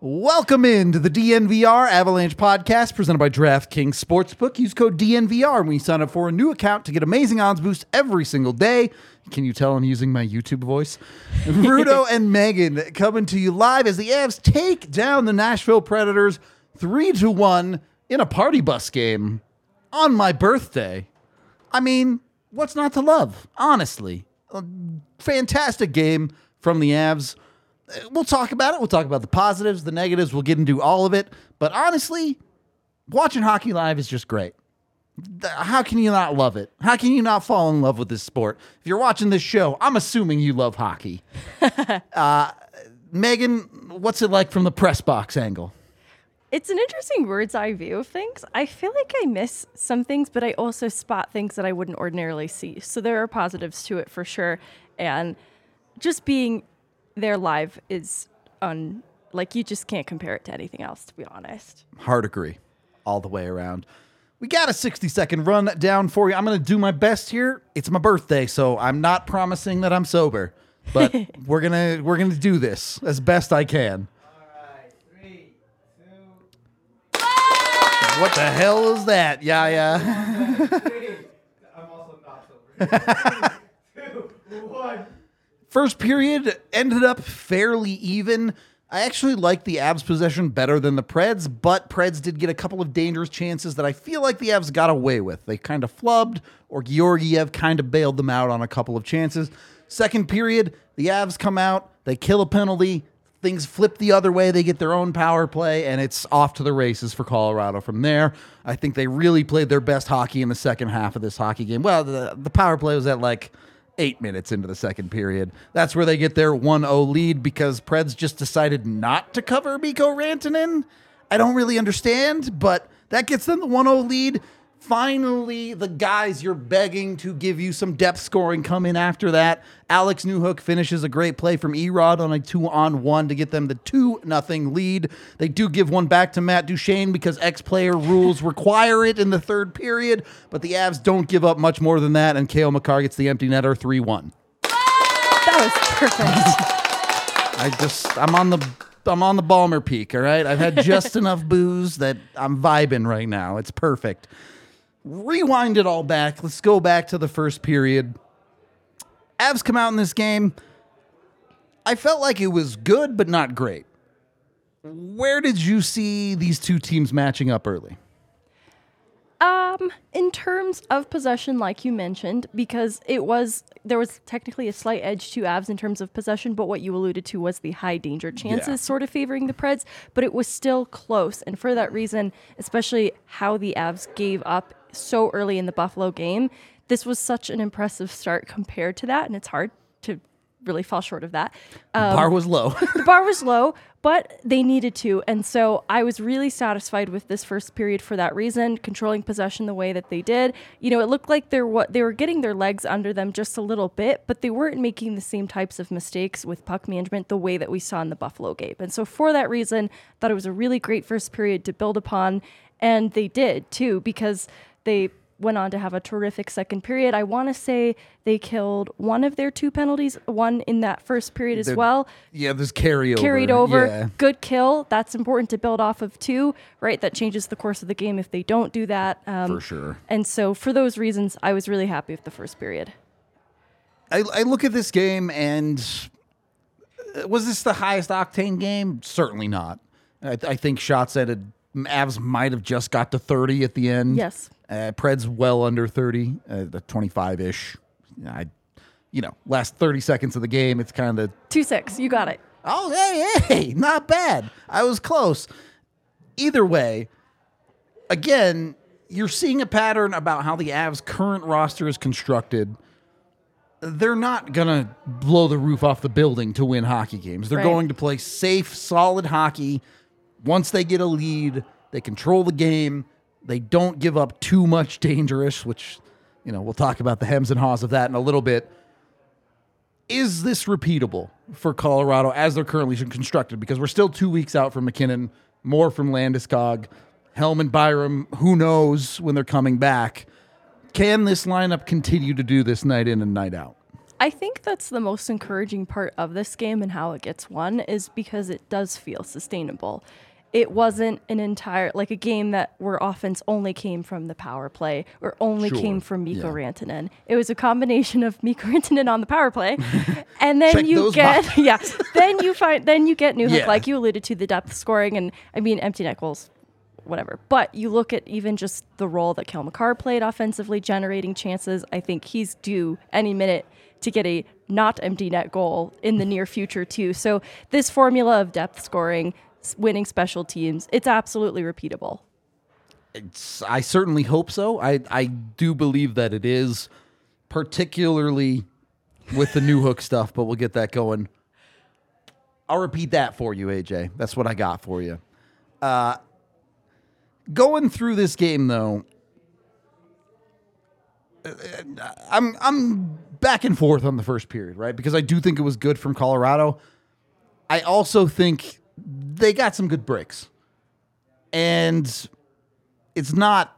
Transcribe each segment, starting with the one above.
Welcome into the DNVR Avalanche podcast presented by DraftKings Sportsbook. Use code DNVR when you sign up for a new account to get amazing odds boosts every single day. Can you tell I'm using my YouTube voice? Rudo and Megan coming to you live as the Avs take down the Nashville Predators 3 to 1 in a party bus game on my birthday. I mean, what's not to love? Honestly, a fantastic game from the Avs we'll talk about it. We'll talk about the positives, the negatives. We'll get into all of it. But honestly, watching hockey live is just great. How can you not love it? How can you not fall in love with this sport? If you're watching this show, I'm assuming you love hockey. uh, Megan, what's it like from the press box angle? It's an interesting bird's eye view of things. I feel like I miss some things, but I also spot things that I wouldn't ordinarily see. So there are positives to it for sure. And just being there live is un like you just can't compare it to anything else to be honest. Hard agree. All the way around. We got a 60 second run down for you. I'm going to do my best here. It's my birthday, so I'm not promising that I'm sober, but we're going to we're going to do this as best I can. What the hell is that? Yeah, yeah. I'm also not sober. Two, one. First period ended up fairly even. I actually like the Avs possession better than the Preds, but Preds did get a couple of dangerous chances that I feel like the Avs got away with. They kind of flubbed, or Georgiev kind of bailed them out on a couple of chances. Second period, the Avs come out, they kill a penalty, things flip the other way, they get their own power play, and it's off to the races for Colorado from there. I think they really played their best hockey in the second half of this hockey game. Well, the, the power play was at like eight minutes into the second period. That's where they get their 1 0 lead because Preds just decided not to cover Mikko Rantanen. I don't really understand, but that gets them the 1 0 lead. Finally, the guys you're begging to give you some depth scoring come in after that. Alex Newhook finishes a great play from Erod on a two on one to get them the 2 nothing lead. They do give one back to Matt Duchene because ex player rules require it in the third period, but the Avs don't give up much more than that, and Cale Makar gets the empty netter 3 1. That was perfect. I just, I'm on the I'm on the Ballmer peak, all right? I've had just enough booze that I'm vibing right now. It's perfect rewind it all back. Let's go back to the first period. Avs come out in this game. I felt like it was good, but not great. Where did you see these two teams matching up early? Um, in terms of possession, like you mentioned, because it was there was technically a slight edge to Avs in terms of possession, but what you alluded to was the high danger chances yeah. sort of favoring the Preds, but it was still close. And for that reason, especially how the Avs gave up so early in the Buffalo game. This was such an impressive start compared to that, and it's hard to really fall short of that. Um, the bar was low. the bar was low, but they needed to. And so I was really satisfied with this first period for that reason, controlling possession the way that they did. You know, it looked like they're what they were getting their legs under them just a little bit, but they weren't making the same types of mistakes with puck management the way that we saw in the Buffalo game. And so for that reason, I thought it was a really great first period to build upon. And they did too, because they went on to have a terrific second period. I want to say they killed one of their two penalties, one in that first period as They're, well. Yeah, there's carryover. Carried over. Yeah. Good kill. That's important to build off of too, right? That changes the course of the game if they don't do that. Um, for sure. And so for those reasons, I was really happy with the first period. I, I look at this game and Uh, Was this the highest octane game? Certainly not. I, I think shots at ended. Avs might have just got to 30 at the end. Yes. Uh, Pred's well under 30, uh, the 25 ish. I, you know, last 30 seconds of the game, it's kind of Two six. You got it. Oh, hey, hey, not bad. I was close. Either way, again, you're seeing a pattern about how the Avs' current roster is constructed. They're not going to blow the roof off the building to win hockey games. They're Right. going to play safe, solid hockey. Once they get a lead, they control the game. They don't give up too much dangerous, which, you know, we'll talk about the hems and haws of that in a little bit is this repeatable for Colorado as they're currently constructed? Because we're still two weeks out from MacKinnon, more from Landeskog, Helm and Byram. Who knows when they're coming back? Can this lineup continue to do this night in and night out? I think that's the most encouraging part of this game and how it gets won is because it does feel sustainable. It wasn't an entire like a game that where offense only came from the power play or only Sure. came from Mikko Yeah. Rantanen. It was a combination of Mikko Rantanen on the power play, and then Check you get boxes. yeah, then you find then you get Newhook Yeah. like you alluded to the depth scoring and I mean empty net goals whatever. But you look at even just the role that Cale Makar played offensively, generating chances. I think he's due any minute to get a not empty net goal in the near future too. So this formula of depth scoring, winning special teams, it's absolutely repeatable. It's, I certainly hope so. I, I do believe that it is, particularly with the Newhook stuff, but we'll get that going. I'll repeat that for you, AJ. That's what I got for you. Uh, going through this game, though, uh, I'm I'm back and forth on the first period, right? Because I do think it was good from Colorado. I also think they got some good breaks, and it's not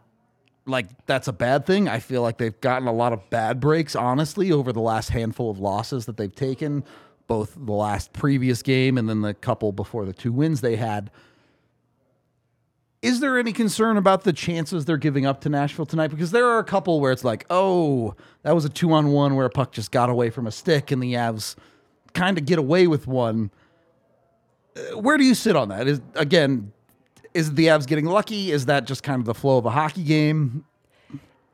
like that's a bad thing. I feel like they've gotten a lot of bad breaks, honestly, over the last handful of losses that they've taken, both the last previous game and then the couple before the two wins they had. Is there any concern about the chances they're giving up to Nashville tonight? Because there are a couple where it's like, oh, that was a two on one where a puck just got away from a stick and the Avs kind of get away with one. Where do you sit on that? Is again, is the Avs getting lucky? Is that just kind of the flow of a hockey game?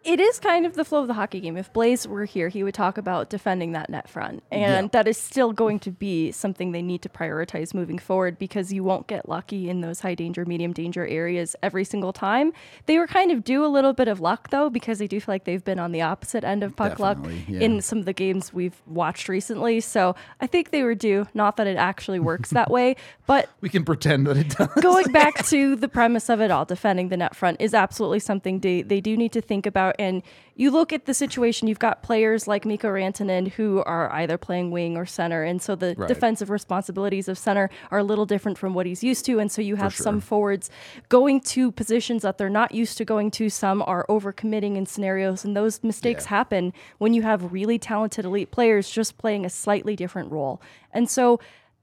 It is kind of the flow of the hockey game. If Blaze were here, he would talk about defending that net front. And Yeah. that is still going to be something they need to prioritize moving forward because you won't get lucky in those high danger, medium danger areas every single time. They were kind of due a little bit of luck though, because I do feel like they've been on the opposite end of puck luck yeah. in some of the games we've watched recently. So I think they were due. Not that it actually works that way, but We can pretend that it does. going back to the premise of it all, defending the net front is absolutely something they, they do need to think about. And you look at the situation, you've got players like Mikko Rantanen who are either playing wing or center. And so the Right. defensive responsibilities of center are a little different from what he's used to. And so you have sure. some forwards going to positions that they're not used to going to. Some are overcommitting in scenarios. And those mistakes Yeah. happen when you have really talented elite players just playing a slightly different role. And so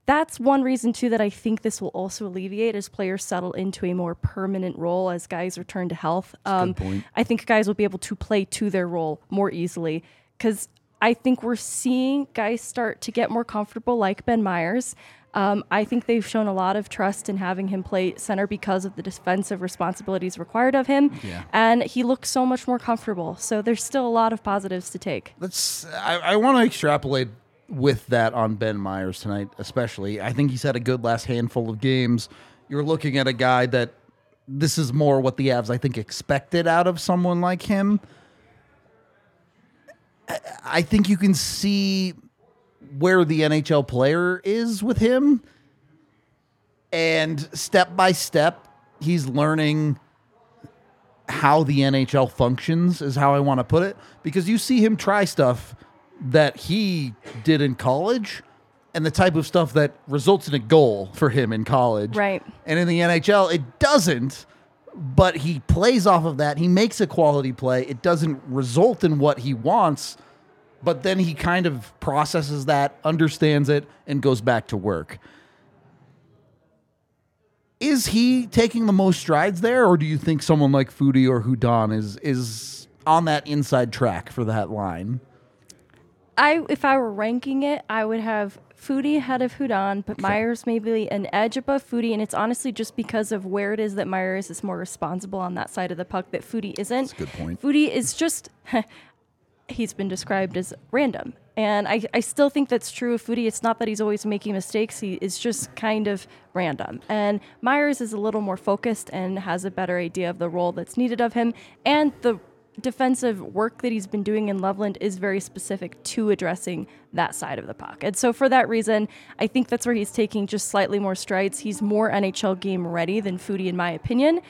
that's one reason too that I think this will also alleviate as players settle into a more permanent role as guys return to health. Um, point. I think guys will be able to play to their role more easily because I think we're seeing guys start to get more comfortable, like Ben Meyers. Um, I think they've shown a lot of trust in having him play center because of the defensive responsibilities required of him, Yeah. and he looks so much more comfortable. So there's still a lot of positives to take. Let's. I, I want to extrapolate with that on Ben Meyers tonight, especially. I think he's had a good last handful of games. You're looking at a guy that this is more what the Avs I think expected out of someone like him. I- think you can see where the NHL player is with him. And step by step, he's learning how the NHL functions, is how I want to put it. Because you see him try stuff that he did in college and the type of stuff that results in a goal for him in college. Right. And in the NHL, it doesn't, but he plays off of that. He makes a quality play. It doesn't result in what he wants, but then he kind of processes that, understands it, and goes back to work. Is he taking the most strides there, or do you think someone like Foudy or Hudon is is on that inside track for that line? I if I were ranking it, I would have Foudy ahead of Hudon, but Meyers maybe an edge above Foudy, and it's honestly just because of where it is that Meyers is more responsible on that side of the puck that Foudy isn't. That's a good point. Foudy is just he's been described as random. And I, I still think that's true of Foudy. It's not that he's always making mistakes. He is just kind of random. And Meyers is a little more focused and has a better idea of the role that's needed of him. And the defensive work that he's been doing in Loveland is very specific to addressing that side of the puck. And so for that reason, I think that's where he's taking just slightly more strides. He's more NHL game ready than Foudy, in my opinion.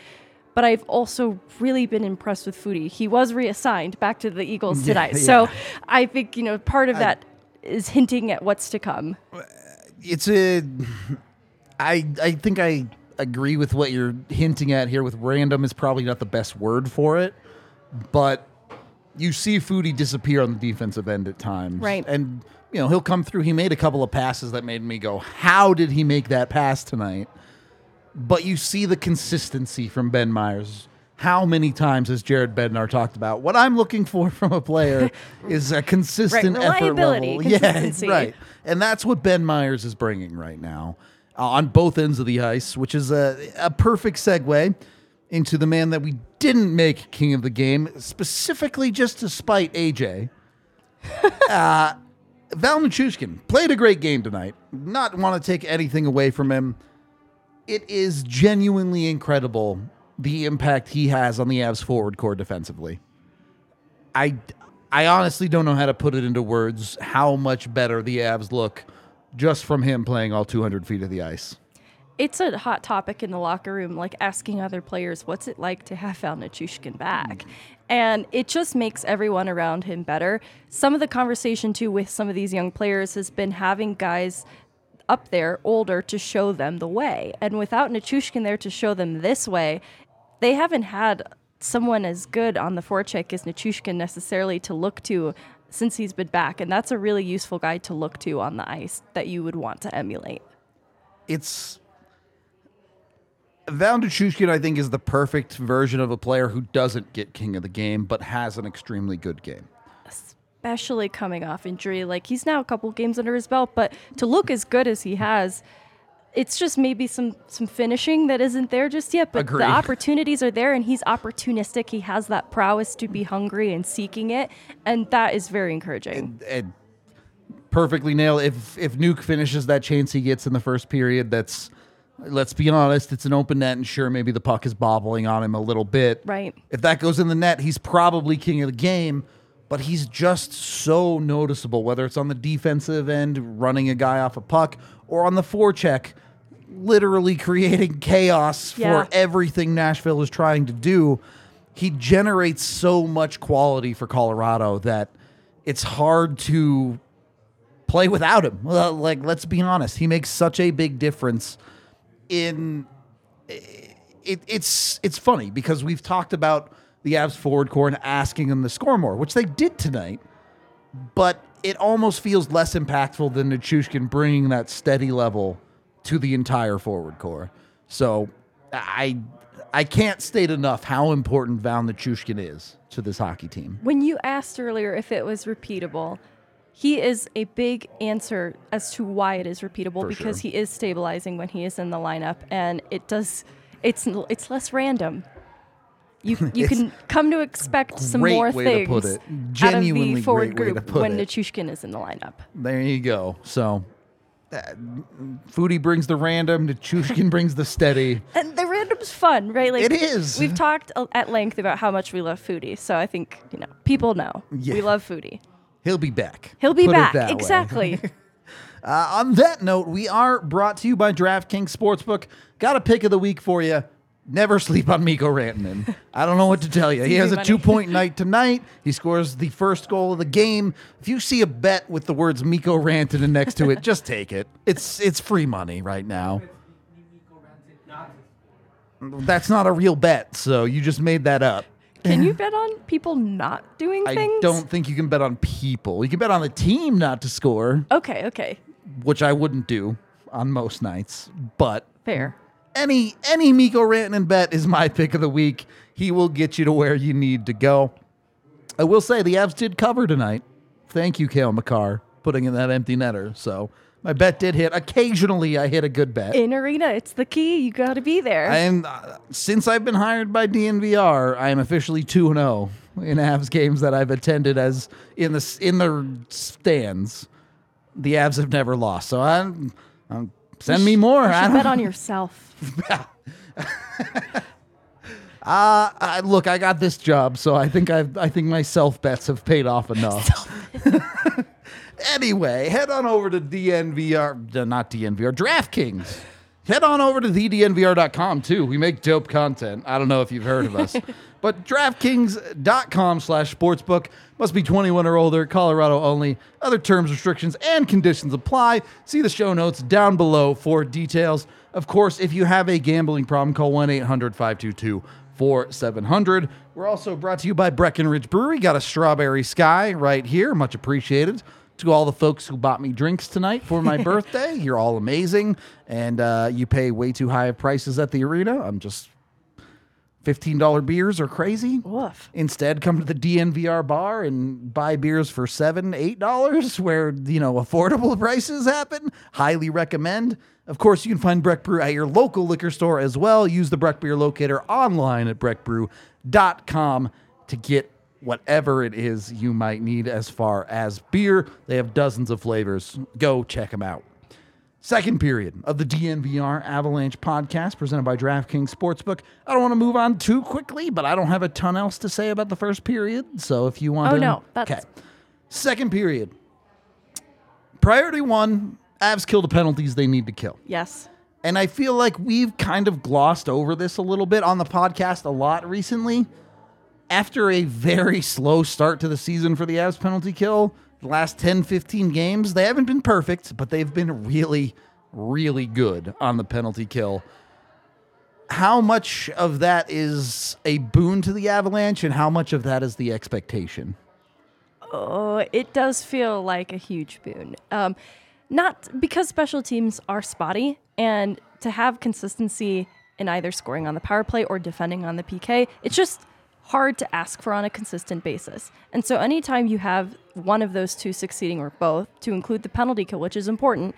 But I've also really been impressed with Foudy. He was reassigned back to the Eagles tonight. Yeah, yeah. So I think, you know, part of I, that is hinting at what's to come. It's a I I think I agree with what you're hinting at here with random is probably not the best word for it but you see Foudy disappear on the defensive end at times. Right. And, you know, he'll come through. He made a couple of passes that made me go, how did he make that pass tonight? But you see the consistency from Ben Meyers. How many times has Jared Bednar talked about what I'm looking for from a player is a consistent right, effort level? Yeah, right. And that's what Ben Meyers is bringing right now uh, on both ends of the ice, which is a, a perfect segue into the man that we didn't make king of the game, specifically just to spite AJ. uh, Val Nichushkin played a great game tonight. Not want to take anything away from him. It is genuinely incredible the impact he has on the Avs forward core defensively. I, I honestly don't know how to put it into words how much better the Avs look just from him playing all 200 feet of the ice it's a hot topic in the locker room, like asking other players, what's it like to have Val Nichushkin back? Mm. And it just makes everyone around him better. Some of the conversation, too, with some of these young players has been having guys up there, older, to show them the way. And without Nichushkin there to show them this way, they haven't had someone as good on the forecheck as Nichushkin necessarily to look to since he's been back. And that's a really useful guy to look to on the ice that you would want to emulate. It's Val Nichushkin, I think, is the perfect version of a player who doesn't get king of the game, but has an extremely good game. Especially coming off injury. Like, he's now a couple games under his belt, but to look as good as he has, it's just maybe some some finishing that isn't there just yet, but Agreed. the opportunities are there, and he's opportunistic. He has that prowess to be hungry and seeking it, and that is very encouraging. And, and perfectly nailed. If if Nuke finishes that chance he gets in the first period, that's let's be honest, it's an open net, and sure, maybe the puck is bobbling on him a little bit. Right. If that goes in the net, he's probably king of the game, but he's just so noticeable, whether it's on the defensive end, running a guy off a puck, or on the forecheck, literally creating chaos yeah. for everything Nashville is trying to do. He generates so much quality for Colorado that it's hard to play without him. Well, like, let's be honest, he makes such a big difference in it, it's it's funny because we've talked about the Avs forward core and asking them to score more, which they did tonight, but it almost feels less impactful than Nichushkin bringing that steady level to the entire forward core. So I I can't state enough how important Val Nichushkin is to this hockey team. When you asked earlier if it was repeatable, he is a big answer as to why it is repeatable For because sure. he is stabilizing when he is in the lineup and it does it's it's less random. You you can come to expect some more things out of the forward group when Nichushkin is in the lineup. There you go. So uh, Foudy brings the random, Nichushkin brings the steady. And the random's fun, right? Like it is. We've talked at length about how much we love Foudy, so I think you know people know yeah. we love Foudy. He'll be back. He'll be Put back. Exactly. uh, on that note, we are brought to you by DraftKings Sportsbook. Got a pick of the week for you. Never sleep on Mikko Rantanen. I don't know what to tell you. He has a two point night tonight. He scores the first goal of the game. If you see a bet with the words Mikko Rantanen next to it, just take it. It's it's free money right now. That's not a real bet, so you just made that up. Can you bet on people not doing things? I don't think you can bet on people. You can bet on the team not to score. Okay, okay. Which I wouldn't do on most nights, but fair. Any any Mikko Rantanen bet is my pick of the week. He will get you to where you need to go. I will say the Avs did cover tonight. Thank you, Cale Makar, putting in that empty netter. So My bet did hit. Occasionally, I hit a good bet. In arena, it's the key. You got to be there. And uh, since I've been hired by DNVR, I am officially two and zero in Avs games that I've attended as in the in the stands. The Avs have never lost, so I'm, I'm send me more. you I bet on yourself. Uh, I, look, I got this job, so I think I've, I think my self bets have paid off enough. anyway, head on over to DNVR, uh, not DNVR, DraftKings. Head on over to thednvr.com too. We make dope content. I don't know if you've heard of us, but DraftKings.com slash sportsbook must be 21 or older, Colorado only. Other terms, restrictions, and conditions apply. See the show notes down below for details. Of course, if you have a gambling problem, call 1 800 522 4700. We're also brought to you by Breckenridge Brewery. Got a strawberry sky right here. Much appreciated. To all the folks who bought me drinks tonight for my birthday, you're all amazing. And uh, you pay way too high of prices at the arena. I'm just $15 beers are crazy. Woof. Instead, come to the DNVR bar and buy beers for seven, eight dollars, where you know affordable prices happen. Highly recommend. Of course, you can find Breck Brew at your local liquor store as well. Use the Breck Beer Locator online at breckbrew.com to get whatever it is you might need as far as beer. They have dozens of flavors. Go check them out. Second period of the DNVR Avalanche podcast presented by DraftKings Sportsbook. I don't want to move on too quickly, but I don't have a ton else to say about the first period. So if you want Oh, to. no, that's- Second period. Priority one Avs kill the penalties they need to kill. Yes. And I feel like we've kind of glossed over this a little bit on the podcast a lot recently. After a very slow start to the season for the Avs penalty kill, the last 10, 15 games, they haven't been perfect, but they've been really, really good on the penalty kill. How much of that is a boon to the Avalanche, and how much of that is the expectation? Oh, it does feel like a huge boon. Um, not because special teams are spotty, and to have consistency in either scoring on the power play or defending on the PK, it's just hard to ask for on a consistent basis. And so, anytime you have one of those two succeeding or both, to include the penalty kill, which is important,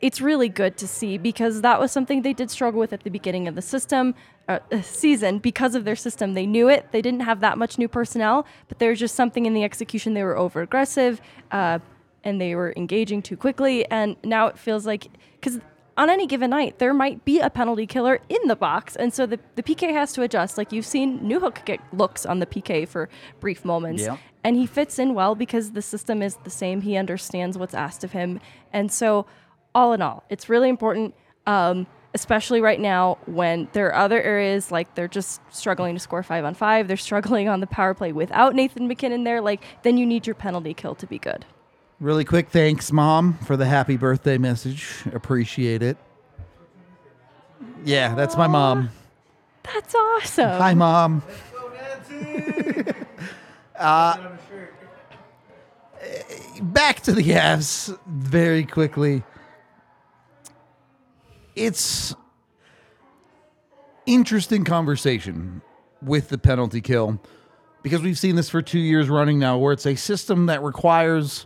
it's really good to see because that was something they did struggle with at the beginning of the system uh, uh, season because of their system. They knew it. They didn't have that much new personnel, but there was just something in the execution. They were over aggressive, uh, and they were engaging too quickly. And now it feels like because on any given night there might be a penalty killer in the box, and so the the PK has to adjust. Like you've seen Newhook get looks on the PK for brief moments and he fits in well because the system is the same. He understands what's asked of him, and so all in all, it's really important, um, especially right now when there are other areas like they're just struggling to score five on five. They're struggling on the power play without Nathan MacKinnon there. Like then you need your penalty kill to be good. Really quick, thanks, Mom, for the happy birthday message. Appreciate it. Yeah, that's my mom. That's awesome. Hi, Mom. uh, back to the Avs very quickly. It's interesting conversation with the penalty kill because we've seen this for two years running now, where it's a system that requires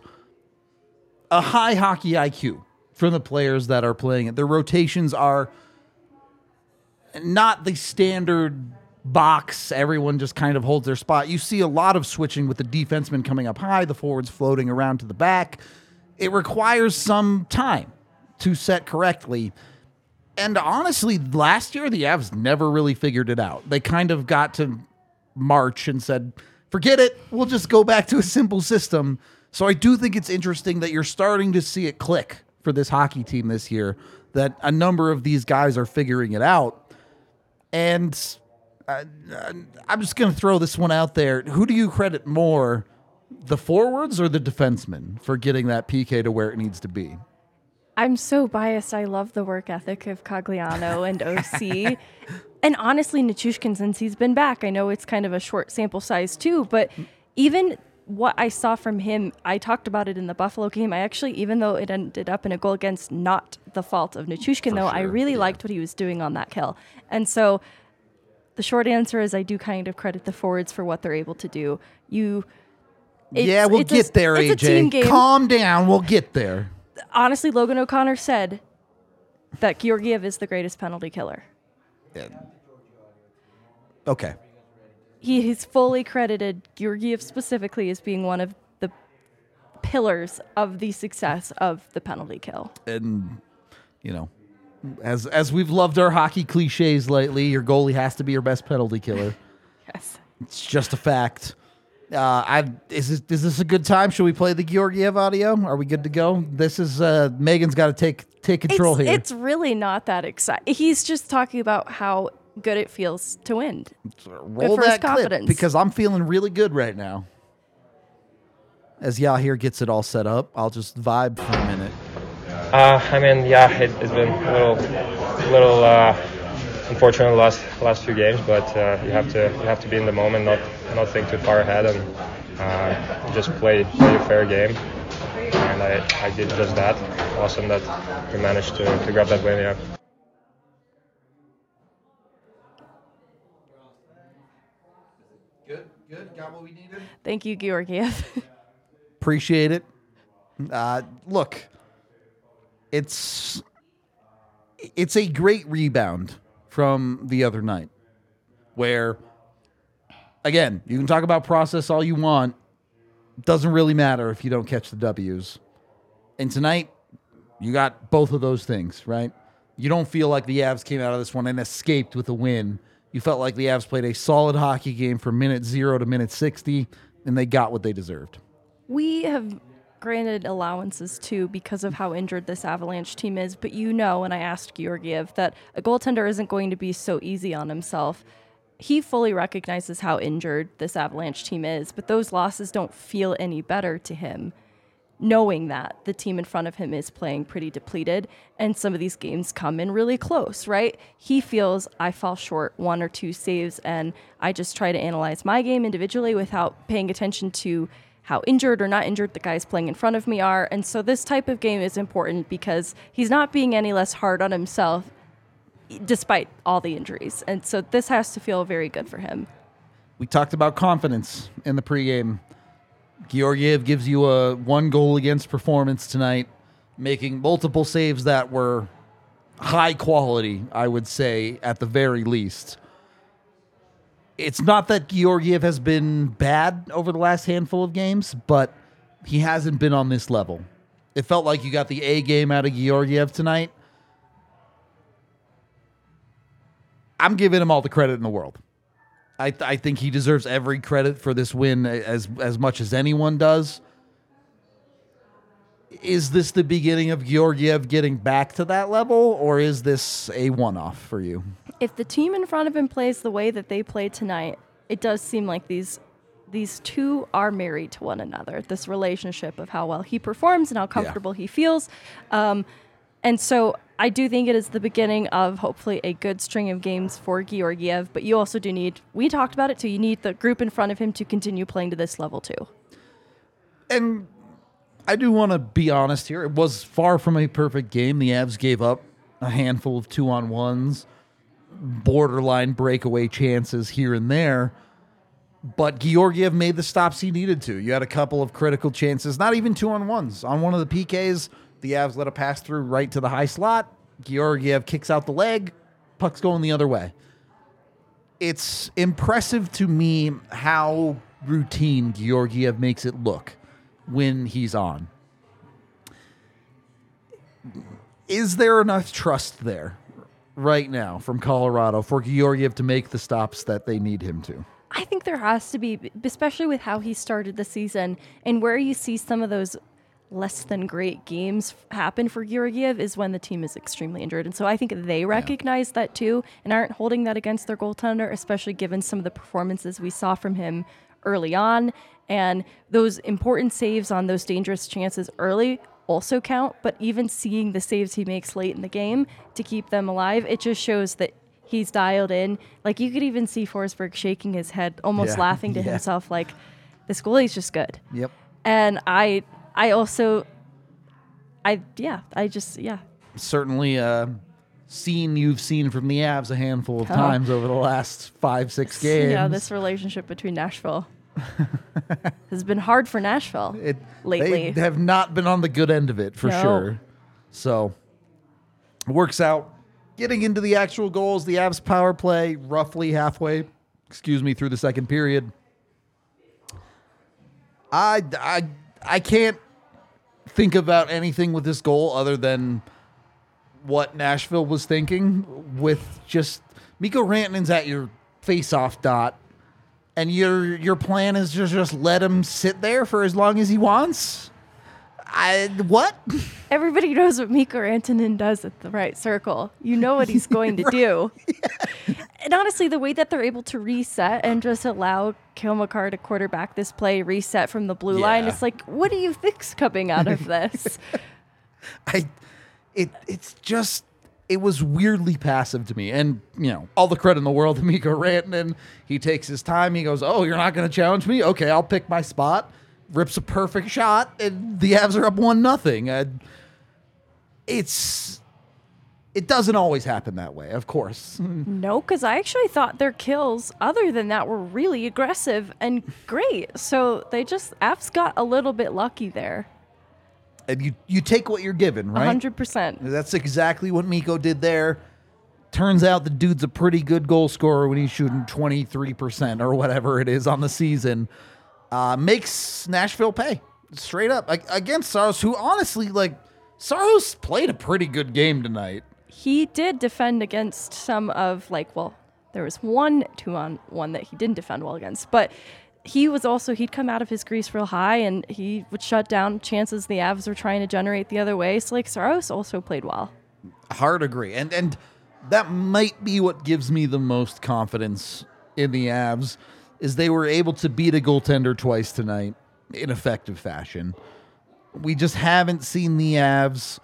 a high hockey IQ from the players that are playing it. Their rotations are not the standard box. Everyone just kind of holds their spot. You see a lot of switching with the defensemen coming up high, the forwards floating around to the back. It requires some time to set correctly. And honestly, last year the Avs never really figured it out. They kind of got to March and said, forget it. We'll just go back to a simple system. So I do think it's interesting that you're starting to see it click for this hockey team this year, that a number of these guys are figuring it out. And uh, uh, I'm just going to throw this one out there. Who do you credit more, the forwards or the defensemen, for getting that PK to where it needs to be? I'm so biased. I love the work ethic of Cogliano and OC. and honestly, Nichushkin, since he's been back, I know it's kind of a short sample size too, but even what I saw from him, I talked about it in the Buffalo game. I actually, even though it ended up in a goal against, not the fault of Nichushkin, though, I sure, really liked what he was doing on that kill. And so the short answer is I do kind of credit the forwards for what they're able to do. You. yeah, we'll it's a- get there, AJ. a team game. Calm down. We'll get there. honestly, Logan O'Connor said that Georgiev is the greatest penalty killer. Yeah. Okay. He has fully credited Georgiev specifically as being one of the pillars of the success of the penalty kill. And you know, as as we've loved our hockey cliches lately, your goalie has to be your best penalty killer. Yes. It's just a fact. Uh, I is this is this a good time? Should we play the Georgiev audio? Are we good to go? This is uh, Megan's got to take take control it's, here. It's really not that exciting. He's just talking about how good it feels to win. Roll for his that clip confidence. because I'm feeling really good right now. As Yahir gets it all set up, I'll just vibe for a minute. Uh, I mean, yeah, it, it's been a little, little uh, unfortunate the last last few games, but uh, you have to you have to be in the moment, not not think too far ahead, and uh, just play play a fair game. And I, I did just that. Awesome that we managed to, to grab that win. Yeah. Good, good. Got what we needed. Thank you, Georgiev. Appreciate it. Uh, look, it's it's a great rebound from the other night, where again you can talk about process all you want. Doesn't really matter if you don't catch the W's. And tonight, you got both of those things, right? You don't feel like the Avs came out of this one and escaped with a win. You felt like the Avs played a solid hockey game from minute zero to minute 60, and they got what they deserved. we have granted allowances too because of how injured this Avalanche team is, but you know, and I asked Georgiev, that a goaltender isn't going to be so easy on himself. He fully recognizes how injured this Avalanche team is, but those losses don't feel any better to him knowing that the team in front of him is playing pretty depleted and some of these games come in really close, right? He feels I fall short one or two saves and I just try to analyze my game individually without paying attention to how injured or not injured the guys playing in front of me are. And so this type of game is important because he's not being any less hard on himself despite all the injuries. And so this has to feel very good for him. We talked about confidence in the pregame. Georgiev gives you a one goal against performance tonight, making multiple saves that were high quality, I would say, at the very least. It's not that Georgiev has been bad over the last handful of games, but he hasn't been on this level. It felt like you got the A game out of Georgiev tonight. I'm giving him all the credit in the world. I, th- I think he deserves every credit for this win as as much as anyone does. Is this the beginning of Georgiev getting back to that level, or is this a one off for you? if the team in front of him plays the way that they played tonight, it does seem like these these two are married to one another. This relationship of how well he performs and how comfortable he feels, um, and so I do think it is the beginning of hopefully a good string of games for Georgiev. But you also do need we talked about it too. You need the group in front of him to continue playing to this level too. And I do want to be honest here. It was far from a perfect game. The Avs gave up a handful of two on ones, borderline breakaway chances here and there. But Georgiev made the stops he needed to. You had a couple of critical chances, not even two on ones. On one of the PKs, the Avs let a pass through right to the high slot. Georgiev kicks out the leg, puck's going the other way. It's impressive to me how routine Georgiev makes it look when he's on. Is there enough trust there right now from Colorado for Georgiev to make the stops that they need him to? I think there has to be, especially with how he started the season and where you see some of those less than great games happen for Georgiev is when the team is extremely injured. And so I think they recognize that too and aren't holding that against their goaltender, especially given some of the performances we saw from him early on. And those important saves on those dangerous chances early also count, but even seeing the saves he makes late in the game to keep them alive, it just shows that he's dialed in. Like you could even see Forsberg shaking his head, almost Yeah. laughing to Yeah. himself, like, this goalie's just good. Yep. And I I also I yeah, I just yeah. Certainly uh, a scene you've seen from the Avs a handful of Oh. times over the last five, six games. Yeah, this relationship between Nashville. has been hard for Nashville It, lately. They have not been on the good end of it for No. sure. So it works out. Getting into the actual goals, the Avs power play roughly halfway, excuse me, through the second period. I, I, I can't think about anything with this goal other than what Nashville was thinking with just Mikko Rantanen's at your face-off dot and your your plan is to just let him sit there for as long as he wants. I what? Everybody knows what Mikko Rantanen does at the right circle. You know what he's going to do. And honestly, the way that they're able to reset and just allow Cale Makar to quarterback this play, reset from the blue line, it's like, what do you think's coming out of this? I it it's just it was weirdly passive to me. And you know, all the credit in the world to Mikko Rantanen. He takes his time. He goes, "Oh, you're not going to challenge me? Okay, I'll pick my spot." Rips a perfect shot, and the Avs are up one nothing. Uh, it's it doesn't always happen that way, of course. no, because I actually thought their kills, other than that, were really aggressive and great. So they just, F's got a little bit lucky there. and you you take what you're given, right? 100%. That's exactly what Mikko did there. Turns out the dude's a pretty good goal scorer when he's shooting 23% or whatever it is on the season. Uh, makes Nashville pay. Straight up. Like, against Saros, who honestly, like, Saros played a pretty good game tonight. he did defend against some of like well there was one two on one that he didn't defend well against but he was also he'd come out of his grease real high and he would shut down chances the avs were trying to generate the other way. So like saros also played well. Hard agree. And and that might be what gives me the most confidence in the Avs is they were able to beat a goaltender twice tonight in effective fashion. We just haven't seen the Avs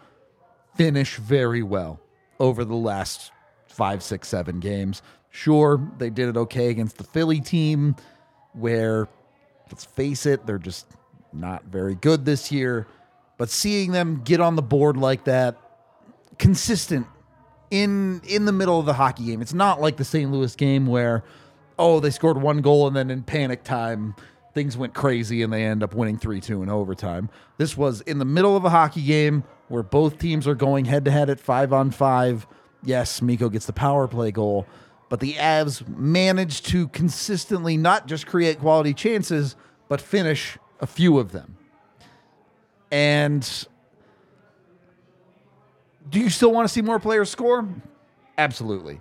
finish very well over the last five, six, seven games. Sure, they did it okay against the Philly team, where let's face it, they're just not very good this year. But seeing them get on the board like that, consistent in in the middle of the hockey game. It's not like the St. Louis game where oh, they scored one goal and then in panic time things went crazy and they end up winning 3-2 in overtime. This was in the middle of a hockey game where both teams are going head to head at 5 on 5. Yes, Mikko gets the power play goal, but the Avs managed to consistently not just create quality chances, but finish a few of them. And do you still want to see more players score? Absolutely.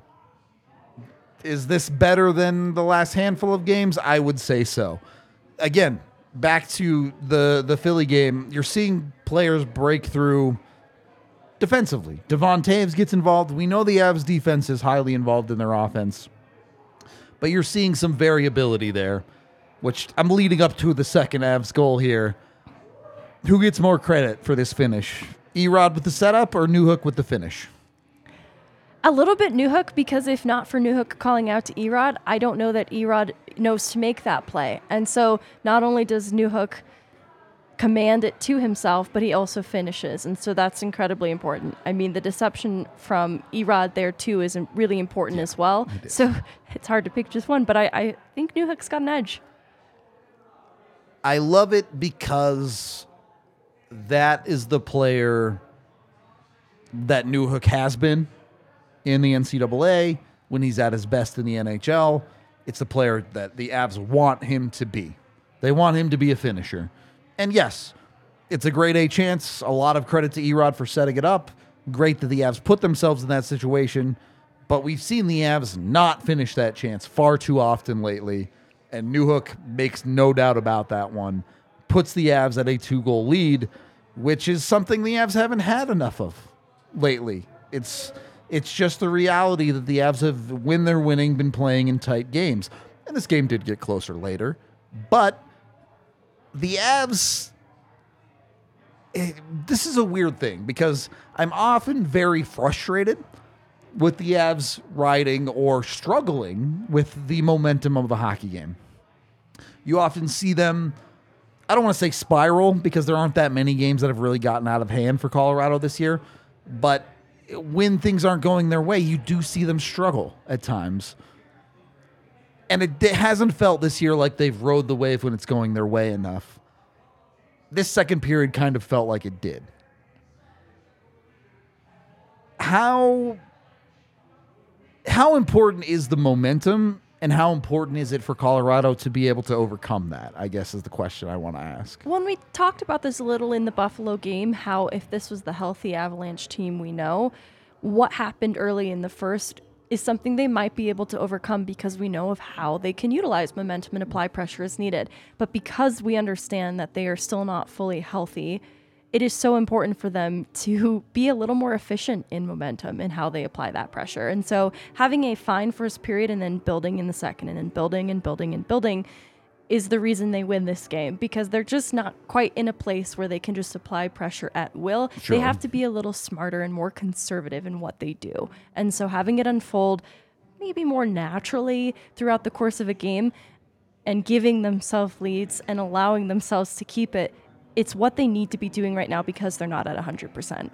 Is this better than the last handful of games? I would say so. Again, back to the the Philly game, you're seeing players break through defensively. Devon Toews gets involved. We know the Avs defense is highly involved in their offense. But you're seeing some variability there, which I'm leading up to the second Avs goal here. Who gets more credit for this finish? Erod with the setup or Newhook with the finish? A little bit Newhook because if not for Newhook calling out to Erod, I don't know that Erod knows to make that play. And so not only does Newhook command it to himself, but he also finishes. And so that's incredibly important. I mean, the deception from Erod there too is really important as well. So it's hard to pick just one, but I, I think Newhook's got an edge. I love it because that is the player that Newhook has been in the NCAA when he's at his best in the NHL. It's the player that the Avs want him to be. They want him to be a finisher. And yes, it's a great A chance. A lot of credit to Erod for setting it up. Great that the Avs put themselves in that situation. But we've seen the Avs not finish that chance far too often lately. And Newhook makes no doubt about that one. Puts the Avs at a two goal lead, which is something the Avs haven't had enough of lately. It's it's just the reality that the Avs have, when they're winning, been playing in tight games. And this game did get closer later. But the Avs it- this is a weird thing because I'm often very frustrated with the Avs riding or struggling with the momentum of the hockey game. You often see them, I don't want to say spiral because there aren't that many games that have really gotten out of hand for Colorado this year, but when things aren't going their way, you do see them struggle at times. And it, it hasn't felt this year like they've rode the wave when it's going their way enough. This second period kind of felt like it did. How how important is the momentum and how important is it for Colorado to be able to overcome that? I guess is the question I want to ask. When we talked about this a little in the Buffalo game, how if this was the healthy Avalanche team we know, what happened early in the first is something they might be able to overcome because we know of how they can utilize momentum and apply pressure as needed. But because we understand that they are still not fully healthy, it is so important for them to be a little more efficient in momentum and how they apply that pressure. And so having a fine first period and then building in the second and then building and building and building is the reason they win this game because they're just not quite in a place where they can just apply pressure at will. Sure. They have to be a little smarter and more conservative in what they do. And so having it unfold maybe more naturally throughout the course of a game and giving themselves leads and allowing themselves to keep it it's what they need to be doing right now because they're not at 100%.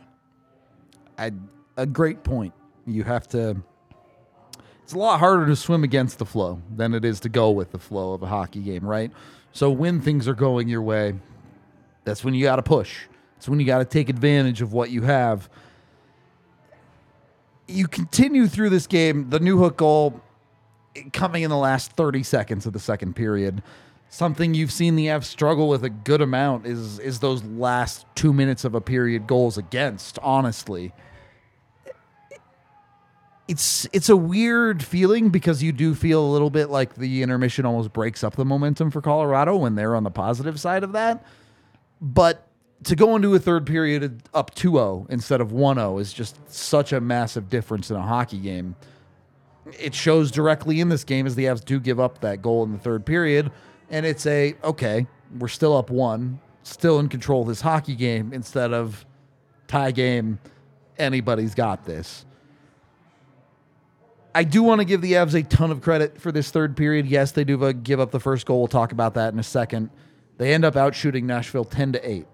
I, a great point. You have to. It's a lot harder to swim against the flow than it is to go with the flow of a hockey game, right? So when things are going your way, that's when you got to push. It's when you got to take advantage of what you have. You continue through this game. The Newhook goal eh, coming in the last 30 seconds of the second period something you've seen the F struggle with a good amount is is those last two minutes of a period goals against. Honestly, it's it's a weird feeling because you do feel a little bit like the intermission almost breaks up the momentum for Colorado when they're on the positive side of that. But to go into a third period up 2-0 instead of 1-0 is just such a massive difference in a hockey game. It shows directly in this game as the Avs do give up that goal in the third period and it's a okay, we're still up one, still in control of this hockey game instead of tie game. Anybody's got this. I do want to give the Avs a ton of credit for this third period. Yes, they do give up the first goal. We'll talk about that in a second. They end up outshooting Nashville 10 to 8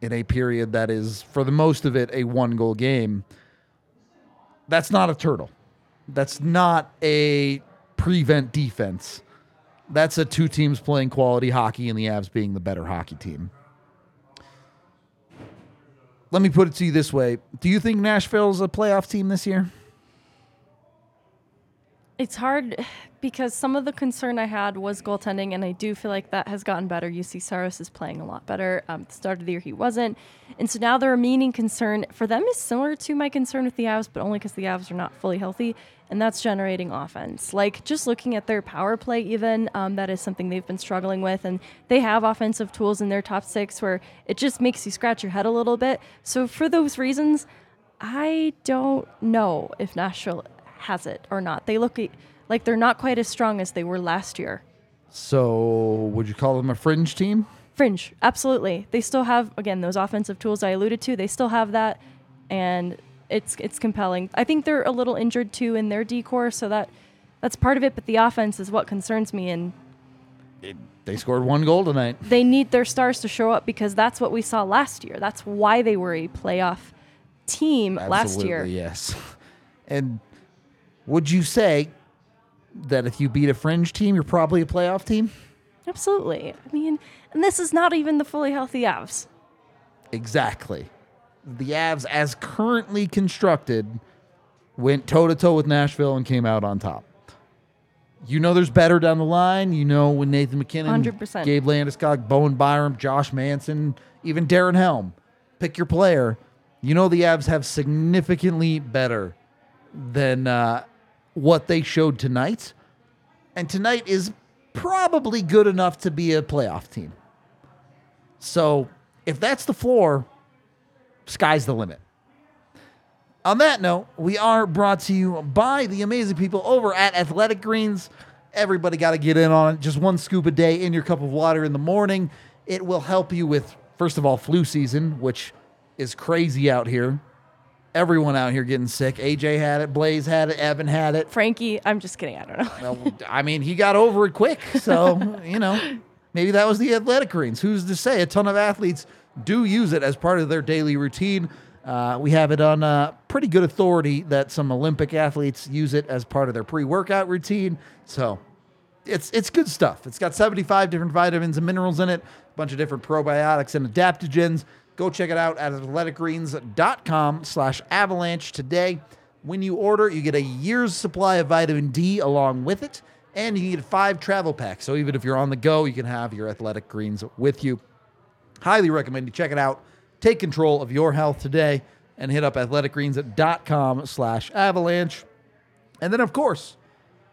in a period that is, for the most of it, a one goal game. That's not a turtle. That's not a prevent defense that's a two teams playing quality hockey and the Avs being the better hockey team. Let me put it to you this way. Do you think Nashville's a playoff team this year? It's hard because some of the concern I had was goaltending, and I do feel like that has gotten better. Juuse Saros is playing a lot better. Um, at the start of the year, he wasn't. And so now the remaining concern for them is similar to my concern with the Avs, but only because the Avs are not fully healthy and that's generating offense. Like just looking at their power play, even um, that is something they've been struggling with, and they have offensive tools in their top six where it just makes you scratch your head a little bit. So for those reasons, I don't know if Nashville has it or not. They look like they're not quite as strong as they were last year. So would you call them a fringe team? Fringe, absolutely. They still have again those offensive tools I alluded to. They still have that, and it's it's compelling. I think they're a little injured too in their decor, so that that's part of it. But the offense is what concerns me, and it, they scored one goal tonight. They need their stars to show up because that's what we saw last year. That's why they were a playoff team Absolutely, last year. Yes, and would you say that if you beat a fringe team, you're probably a playoff team? Absolutely. I mean, and this is not even the fully healthy Avs. Exactly the Avs, as currently constructed, went toe to toe with Nashville and came out on top. You know there's better down the line. You know when Nathan MacKinnon, 100%. Gabe Landeskog, Bowen Byram, Josh Manson, even Darren Helm. Pick your player. You know the Avs have significantly better than uh, what they showed tonight. And tonight is probably good enough to be a playoff team. So if that's the floor, sky's the limit. On that note, we are brought to you by the amazing people over at Athletic Greens. Everybody got to get in on it. Just one scoop a day in your cup of water in the morning. It will help you with, first of all, flu season, which is crazy out here. Everyone out here getting sick. AJ had it, Blaze had it, Evan had it. Frankie, I'm just kidding. I don't know. well, I mean, he got over it quick. So, you know, maybe that was the Athletic Greens. Who's to say? A ton of athletes do use it as part of their daily routine. Uh, we have it on uh, pretty good authority that some Olympic athletes use it as part of their pre workout routine. So it's it's good stuff. It's got 75 different vitamins and minerals in it, a bunch of different probiotics and adaptogens. Go check it out at athleticgreens.com slash avalanche today. When you order, you get a year's supply of vitamin D along with it, and you get five travel packs. So even if you're on the go, you can have your athletic greens with you. Highly recommend you check it out. Take control of your health today and hit up athleticgreens.com slash avalanche. And then, of course,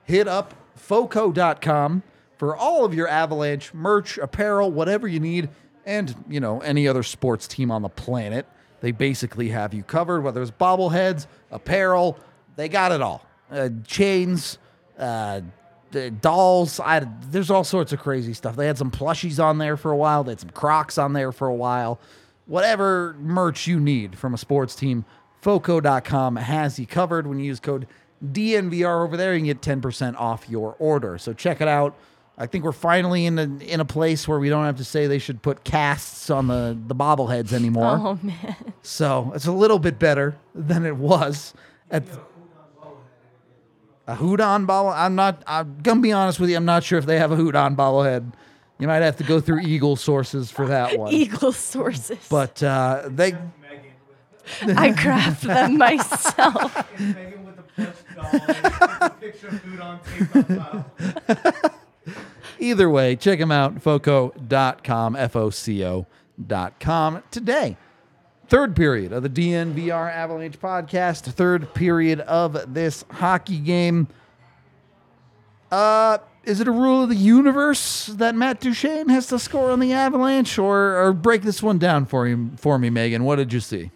hit up foco.com for all of your Avalanche merch, apparel, whatever you need, and, you know, any other sports team on the planet. They basically have you covered, whether it's bobbleheads, apparel, they got it all. Uh, chains, uh, dolls. I, there's all sorts of crazy stuff. They had some plushies on there for a while. They had some Crocs on there for a while. Whatever merch you need from a sports team, Foco.com has you covered. When you use code DNVR over there, you can get 10% off your order. So check it out. I think we're finally in a, in a place where we don't have to say they should put casts on the, the bobbleheads anymore. Oh man. So it's a little bit better than it was at a hoot on bobble. I'm not. I'm gonna be honest with you. I'm not sure if they have a hoot on bobblehead. You might have to go through Eagle sources for that one. Eagle sources. But uh, they I craft them myself. either way, check them out. Foco.com, F O C O.com today. Third period of the DNVR Avalanche podcast. Third period of this hockey game. Uh, is it a rule of the universe that Matt Duchene has to score on the Avalanche, or, or break this one down for you for me, Megan? What did you see?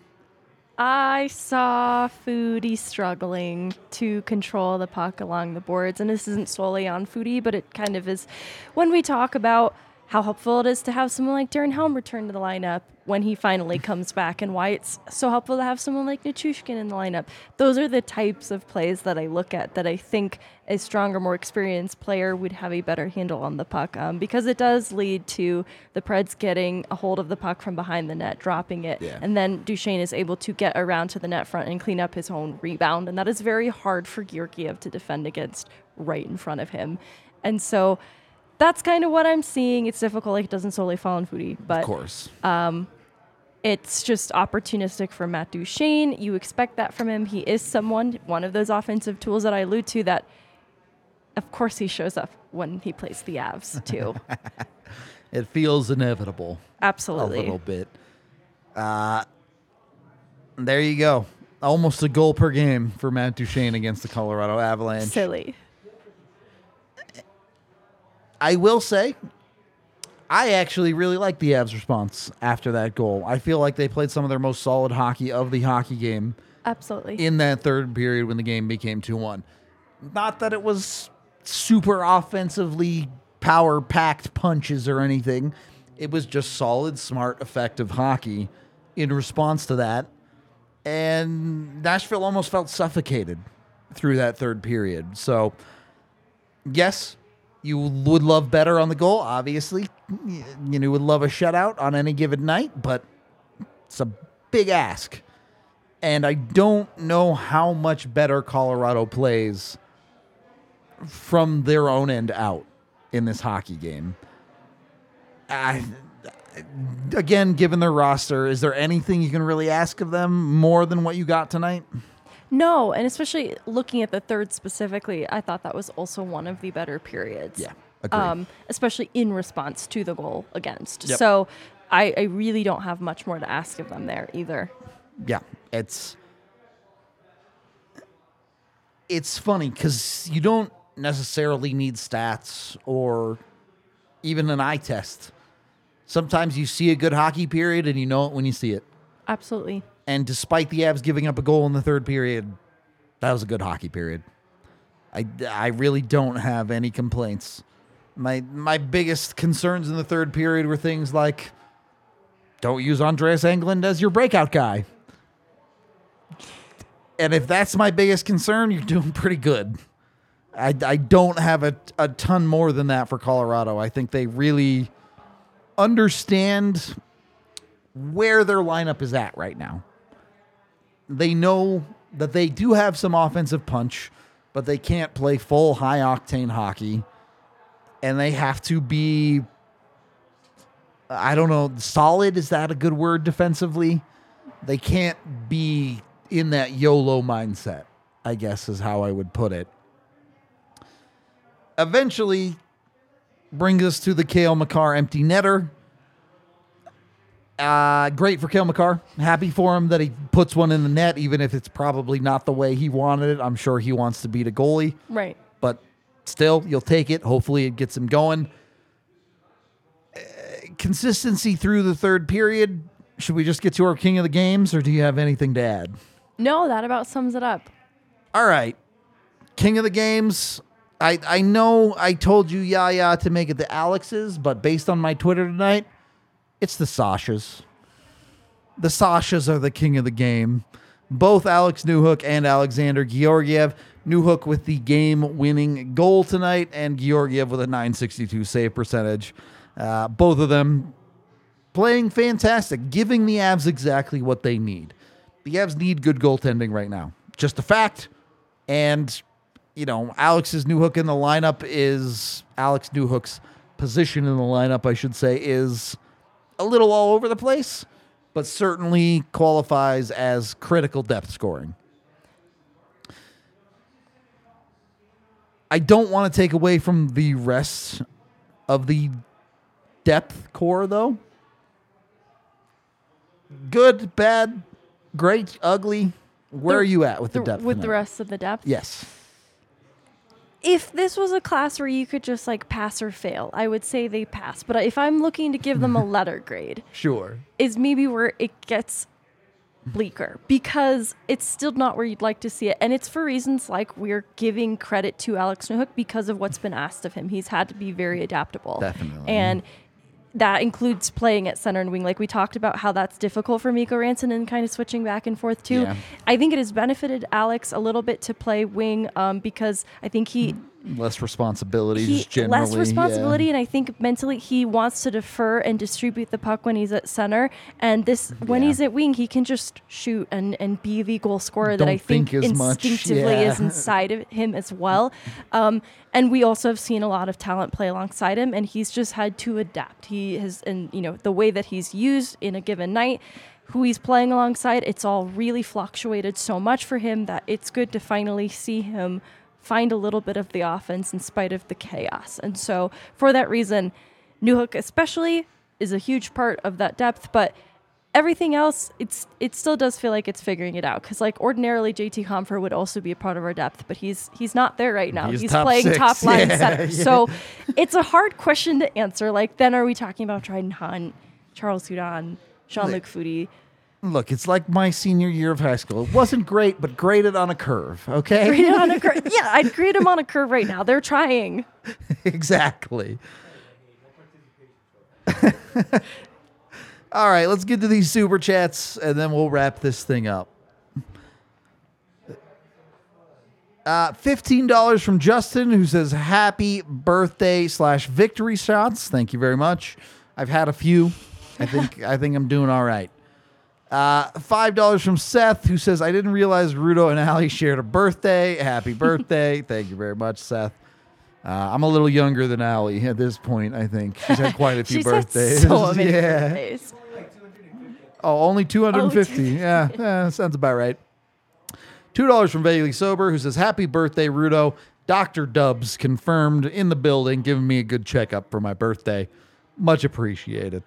I saw Foudy struggling to control the puck along the boards, and this isn't solely on Foudy, but it kind of is. When we talk about how helpful it is to have someone like Darren Helm return to the lineup when he finally comes back, and why it's so helpful to have someone like Nichushkin in the lineup, those are the types of plays that I look at that I think a stronger, more experienced player would have a better handle on the puck, um, because it does lead to the Preds getting a hold of the puck from behind the net, dropping it, Yeah. and then Duchene is able to get around to the net front and clean up his own rebound. And that is very hard for Georgiev to defend against right in front of him. And so that's kind of what I'm seeing. It's difficult, like it doesn't solely fall on Foudy, but Of course. It's just opportunistic for Matt Duchene. You expect that from him. He is someone, one of those offensive tools that I allude to that, of course, he shows up when he plays the Avs, too. it feels inevitable. Absolutely. a little bit. Uh, there you go. Almost a goal per game for Matt Duchene against the Colorado Avalanche. Silly. I will say, I actually really like the Avs' response after that goal. I feel like they played some of their most solid hockey of the hockey game Absolutely. in that third period when the game became 2 1. Not that it was super offensively power packed punches or anything, it was just solid, smart, effective hockey in response to that. And Nashville almost felt suffocated through that third period. So, yes, you would love better on the goal, obviously. You know, would love a shutout on any given night, but it's a big ask. And I don't know how much better Colorado plays from their own end out in this hockey game. I, again, given their roster, is there anything you can really ask of them more than what you got tonight? No, and especially looking at the third specifically, I thought that was also one of the better periods. Yeah, agreed. Um, especially in response to the goal against. Yep. So I, I really don't have much more to ask of them there either. yeah, it's it's funny because you don't necessarily need stats or even an eye test. Sometimes you see a good hockey period and you know it when you see it. Absolutely. And despite the Avs giving up a goal in the third period, that was a good hockey period. I, I really don't have any complaints. My my biggest concerns in the third period were things like don't use Andreas Englund as your breakout guy. And if that's my biggest concern, you're doing pretty good. I, I don't have a, a ton more than that for Colorado. I think they really understand where their lineup is at right now. They know that they do have some offensive punch, but they can't play full high octane hockey. and they have to be I don't know, solid is that a good word defensively? They can't be in that YOLO mindset, I guess is how I would put it. Eventually brings us to the Cale Makar empty netter. Uh, great for Cale Makar. Happy for him that he puts one in the net, even if it's probably not the way he wanted it. I'm sure he wants to beat a goalie, Right. but still, you'll take it. Hopefully, it gets him going. Uh, consistency through the third period. Should we just get to our king of the games, or do you have anything to add? No, that about sums it up. All right, king of the games. I I know I told you Yaya to make it the Alex's, but based on my Twitter tonight, it's the Sashas. The Sashas are the king of the game. Both Alex Newhook and Alexander Georgiev. Newhook with the game-winning goal tonight, and Georgiev with a 962 save percentage. Uh, both of them playing fantastic, giving the Avs exactly what they need. The Avs need good goaltending right now. Just a fact. And, you know, Alex's Newhook in the lineup is Alex Newhook's position in the lineup, I should say, is a little all over the place, but certainly qualifies as critical depth scoring. I don't want to take away from the rest of the depth core, though. Good, bad, great, ugly. Where The- are you at with the, The- depth? with the rest of the depth. Yes. If this was a class where you could just like pass or fail, I would say they pass. But if I'm looking to give them a letter grade, Sure. is maybe where it gets bleaker because it's still not where you'd like to see it. And it's for reasons like we're giving credit to Alex Newhook because of what's been asked of him. He's had to be very adaptable. Definitely. And that includes playing at center and wing. Like we talked about how that's difficult for Mikko Rantanen and kind of switching back and forth too. Yeah. I think it has benefited Alex a little bit to play wing um, because I think he Less responsibility, he just generally. less yeah. responsibility and i think mentally he wants to defer and distribute the puck when he's at center and this when Yeah. he's at wing he can just shoot and, and be the goal scorer that i think think, instinctively yeah. is inside of him as well um, and we also have seen a lot of talent play alongside him and he's just had to adapt he has and you know the way that he's used in a given night who he's playing alongside it's all really fluctuated so much for him that it's good to finally see him find a little bit of the offense in spite of the chaos. And so, for that reason, Newhook especially is a huge part of that depth, but everything else, it's it still does feel like it's figuring it out. Because like ordinarily, JT Compher would also be a part of our depth, but he's he's not there right now. He's He's, top playing six. top line Yeah, center. yeah. So it's a hard question to answer. Like then, are we talking about Dryden Hunt, Charles Hudon, Jean Luc Foudy? Look, it's like my senior year of high school. It wasn't great, but graded on a curve. Okay. Grade on a curve. Yeah, I'd grade him on a curve right now. They're trying. exactly. All right, let's get to these super chats and then we'll wrap this thing up. Uh, $15 from Justin who says happy birthday slash victory shots. Thank you very much. I've had a few. I think I think I'm doing all right. Uh, five dollars from Seth, who says, "I didn't realize Rudo and Ali shared a birthday. Happy birthday! Thank you very much, Seth. Uh, I'm a little younger than Ali at this point. I think she's had quite a few She's birthdays. had so many yeah. birthdays. Oh, only 250. Oh, yeah, yeah, sounds about right. Two dollars from Vaguely Sober, who says, "Happy birthday, Rudo." Doctor Dubs confirmed in the building, giving me a good checkup for my birthday. Much appreciated.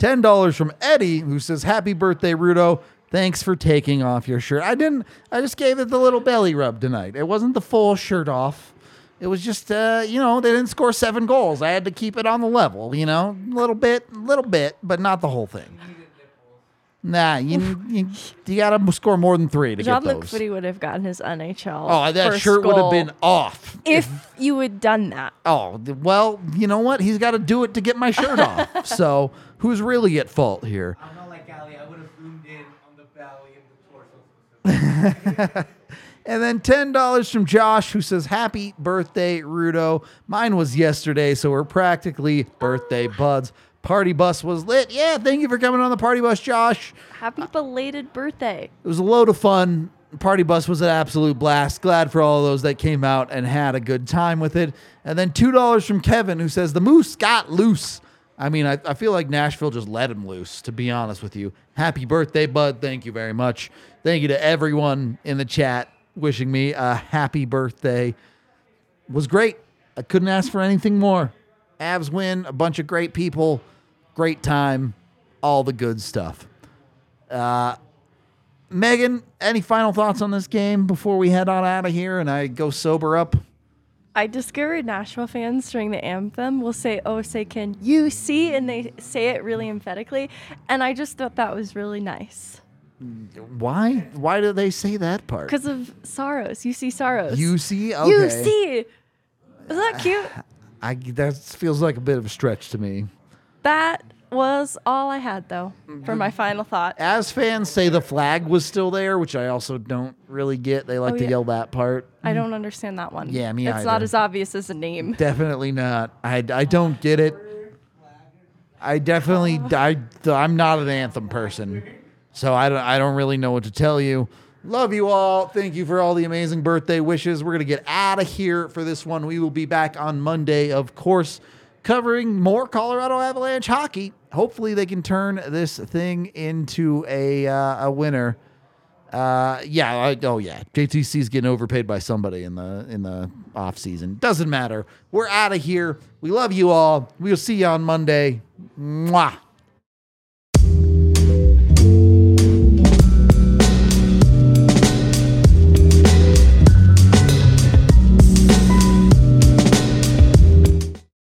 Ten dollars from Eddie, who says, "Happy birthday, Rudo." Thanks for taking off your shirt. I didn't. I just gave it the little belly rub tonight. It wasn't the full shirt off. It was just, uh, you know, they didn't score seven goals. I had to keep it on the level, you know, a little bit, little bit, but not the whole thing. Nah, you you, you got to score more than three to Jean get Luc those. Foudy would have gotten his NHL. Oh, that first shirt would have been off. if you had done that. Oh, well, you know what? He's got to do it to get my shirt off. So who's really at fault here? I'm not like Ali. I would have zoomed in on the belly and the torso. And then ten dollars from Josh, who says, "Happy birthday, Rudo." Mine was yesterday, so we're practically birthday buds. Party bus was lit. Yeah, thank you for coming on the party bus, Josh. Happy belated birthday. It was a load of fun. Party bus was an absolute blast. Glad for all those that came out and had a good time with it. And then two dollars from Kevin who says the moose got loose. I mean, I, I feel like Nashville just let him loose, to be honest with you. Happy birthday, bud. Thank you very much. Thank you to everyone in the chat wishing me a happy birthday. Was great. I couldn't ask for anything more. Avs win, a bunch of great people, great time, all the good stuff. Uh, Megan, any final thoughts on this game before we head on out of here and I go sober up? I discovered Nashville fans during the anthem will say, "Oh, say can you see?" and they say it really emphatically, and I just thought that was really nice Why? Why do they say that part? because of Saros. You see Saros. You see? Okay. You see. Isn't that cute? I that feels like a bit of a stretch to me. That was all I had though for my final thought. As fans say the flag was still there, which I also don't really get. They like Oh, to yeah. yell that part. I don't understand that one. Yeah, me either. It's either. not as obvious as a name. Definitely not. I, I don't get it. I definitely I I'm not an anthem person, so I don't I don't really know what to tell you. Love you all. Thank you for all the amazing birthday wishes. We're gonna get out of here for this one. We will be back on Monday, of course, covering more Colorado Avalanche hockey. Hopefully, they can turn this thing into a uh, a winner. Uh, yeah. I, oh, yeah. JTC's getting overpaid by somebody in the in the off season. Doesn't matter. We're out of here. We love you all. We'll see you on Monday. Mwah.